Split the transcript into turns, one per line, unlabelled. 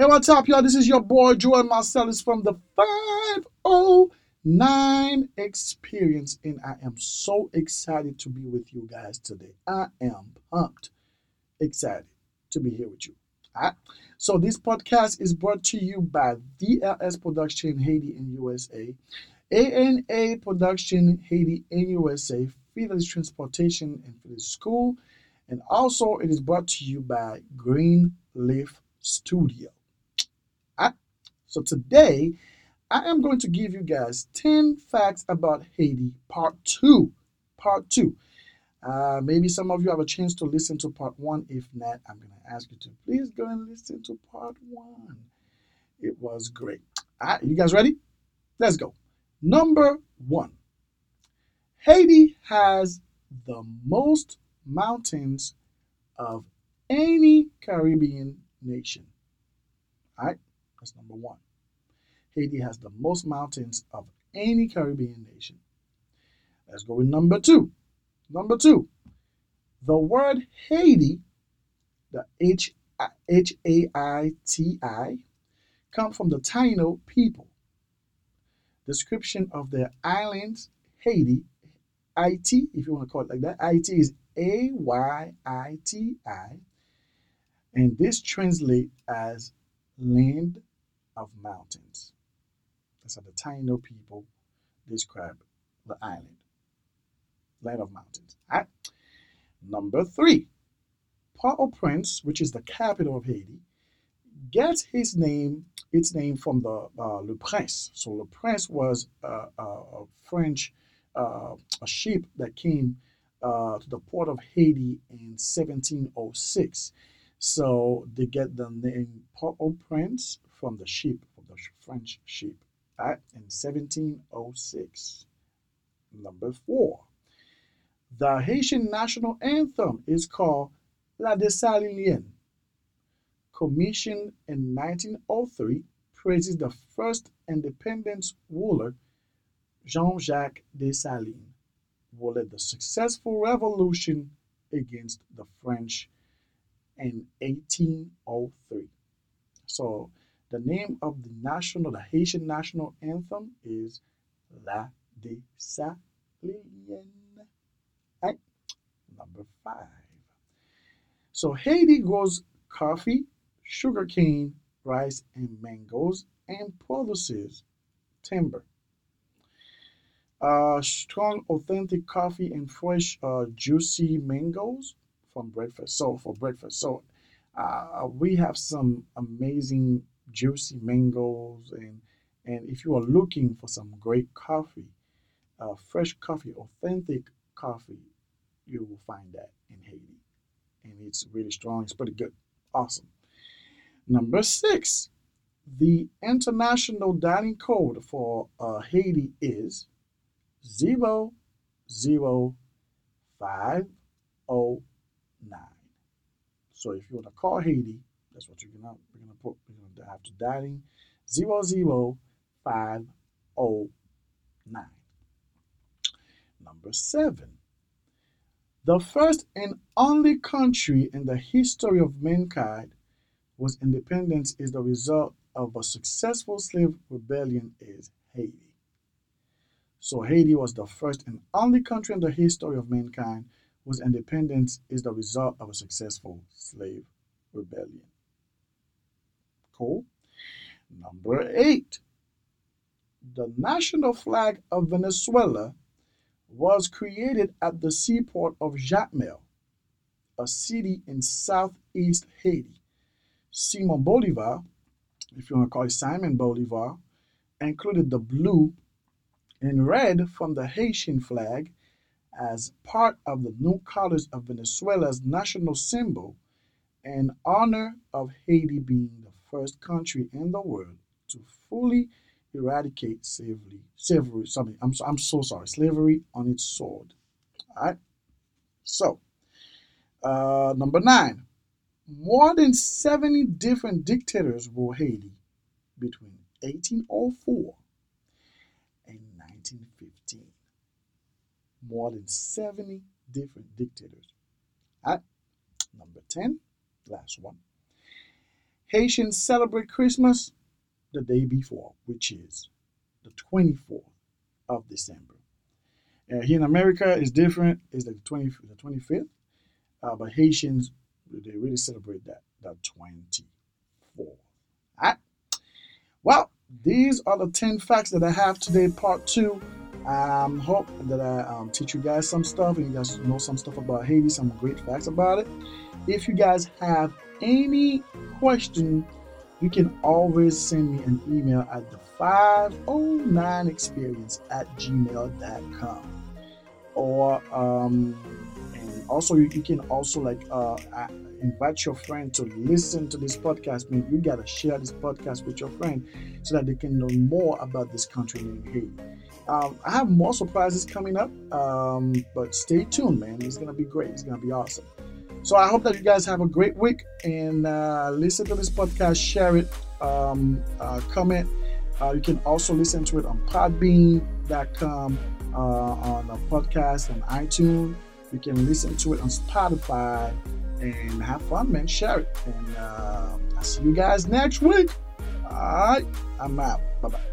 Hey, what's up, y'all? This is your boy Joel Marcellus from the 509 Experience, and I am so excited to be with you guys today. I am pumped, excited to be here with you. All right? So, this podcast is brought to you by DLS Production Haiti and USA, ANA Production Haiti and USA, Fidelis Transportation and Fidelis School, and also it is brought to you by Green Leaf Studio. So today, I am going to give you guys 10 facts about Haiti, part two. Part two. Uh, maybe some of you have a chance to listen to part one. If not, I'm going to ask you to please go and listen to part one. It was great. All right, you guys ready? Let's go. Number one Haiti has the most mountains of any Caribbean nation. All right, that's number one. Haiti has the most mountains of any Caribbean nation. Let's go with number two. Number two, the word Haiti, the H H A I T I, come from the Taino people. Description of their island, Haiti, Ayiti, if you want to call it like that. Ayiti is A Y I T I, and this translates as land of mountains. That's how the Taino people describe the island, land of mountains. All right. Number three, Port-au-Prince, which is the capital of Haiti, gets his name, its name from the uh, Le Prince. So Le Prince was uh, a French uh, a ship that came uh, to the port of Haiti in 1706. So they get the name Port-au-Prince from the ship, from the French ship, right, in 1706. Number four, the Haitian national anthem is called La Dessalinienne. Commissioned in 1903, praises the first independence ruler, Jean-Jacques Dessalines, who led the successful revolution against the French in 1803. So the name of the national, the Haitian national anthem is La Dessalinienne. Right? Number five. So Haiti grows coffee, sugarcane, rice, and mangoes, and produces timber. Uh, strong, authentic coffee and fresh, uh, juicy mangoes from breakfast. So for breakfast, so uh, we have some amazing juicy mangoes and and if you are looking for some great coffee, uh, fresh coffee, authentic coffee, you will find that in Haiti, and it's really strong. It's pretty good, awesome. Number six, the international dialing code for uh, Haiti is zero zero five oh nine. So if you want to call Haiti, that's what you're gonna we're gonna put. We're gonna have to dialing zero zero five oh nine. Number seven. The first and only country in the history of mankind whose independence is the result of a successful slave rebellion is Haiti. So Haiti was the first and only country in the history of mankind whose independence is the result of a successful slave rebellion. Number eight. The national flag of Venezuela was created at the seaport of Jacmel, a city in southeast Haiti. Simon Bolivar, if you want to call it Simon Bolivar, included the blue and red from the Haitian flag as part of the new colors of Venezuela's national symbol in honor of Haiti being the first country in the world to fully eradicate slavery, slavery, sorry, I'm, so, I'm so sorry, slavery on its sword. All right. So, uh, number nine, more than 70 different dictators ruled Haiti between 1804 and 1915. More than 70 different dictators. All right. Number 10, last one. Haitians celebrate Christmas the day before, which is the 24th of December. Uh, here in America, it's different. It's the 20, the 25th. Uh, but Haitians, they really celebrate that, that 24th. All right. Well, these are the 10 facts that I have today, part two. Um, hope that I um, teach you guys some stuff and you guys know some stuff about Haiti, some great facts about it. If you guys have any question, you can always send me an email at the 509experience at gmail.com. Or, um, and also you, you can also like uh, invite your friend to listen to this podcast. Man, you gotta share this podcast with your friend so that they can know more about this country named Haiti. Um, I have more surprises coming up, um, but stay tuned, man. It's gonna be great. It's gonna be awesome. So I hope that you guys have a great week and uh, listen to this podcast, share it, um, uh, comment. Uh, you can also listen to it on Podbean.com, uh, on a podcast on iTunes. You can listen to it on Spotify and have fun, man. Share it. And uh, I'll see you guys next week. All right, I'm out. Bye bye.